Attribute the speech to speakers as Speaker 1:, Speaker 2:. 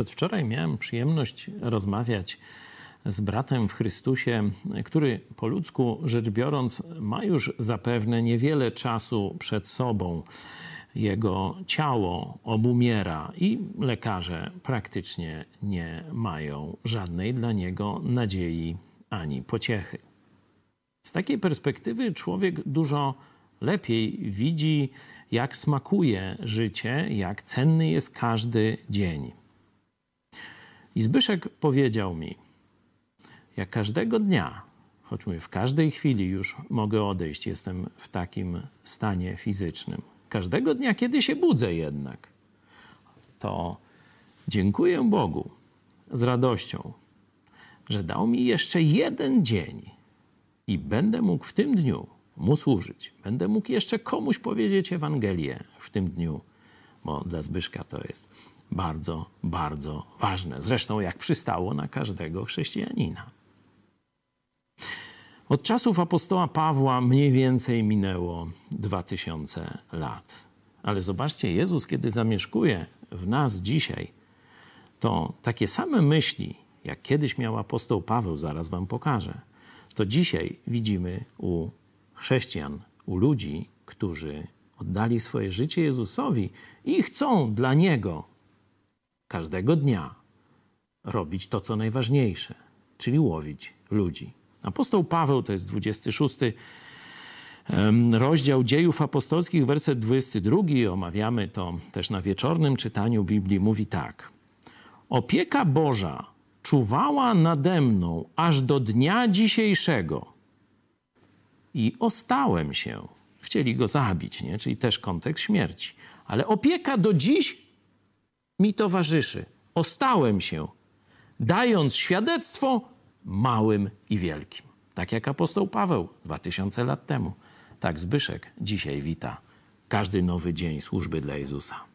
Speaker 1: Przedwczoraj miałem przyjemność rozmawiać z bratem w Chrystusie, który po ludzku rzecz biorąc ma już zapewne niewiele czasu przed sobą. Jego ciało obumiera i lekarze praktycznie nie mają żadnej dla niego nadziei ani pociechy. Z takiej perspektywy człowiek dużo lepiej widzi, jak smakuje życie, jak cenny jest każdy dzień. I Zbyszek powiedział mi, jak każdego dnia, choć mówię, w każdej chwili już mogę odejść, jestem w takim stanie fizycznym. Każdego dnia, kiedy się budzę jednak, to dziękuję Bogu z radością, że dał mi jeszcze jeden dzień i będę mógł w tym dniu mu służyć. Będę mógł jeszcze komuś powiedzieć Ewangelię w tym dniu, bo dla Zbyszka to jest bardzo, bardzo ważne. Zresztą jak przystało na każdego chrześcijanina. Od czasów apostoła Pawła mniej więcej minęło 2000 lat. Ale zobaczcie, Jezus, kiedy zamieszkuje w nas dzisiaj, to takie same myśli, jak kiedyś miał apostoł Paweł, zaraz wam pokażę, to dzisiaj widzimy u chrześcijan, u ludzi, którzy oddali swoje życie Jezusowi i chcą dla Niego każdego dnia robić to, co najważniejsze, czyli łowić ludzi. Apostoł Paweł, to jest 26 rozdział dziejów apostolskich, werset 22, omawiamy to też na wieczornym czytaniu Biblii, mówi tak. Opieka Boża czuwała nade mną aż do dnia dzisiejszego i ostałem się. Chcieli go zabić, nie? czyli też kontekst śmierci. Ale opieka do dziś mi towarzyszy. Ostałem się, dając świadectwo małym i wielkim. Tak jak apostoł Paweł dwa tysiące lat temu. Tak Zbyszek dzisiaj wita każdy nowy dzień służby dla Jezusa.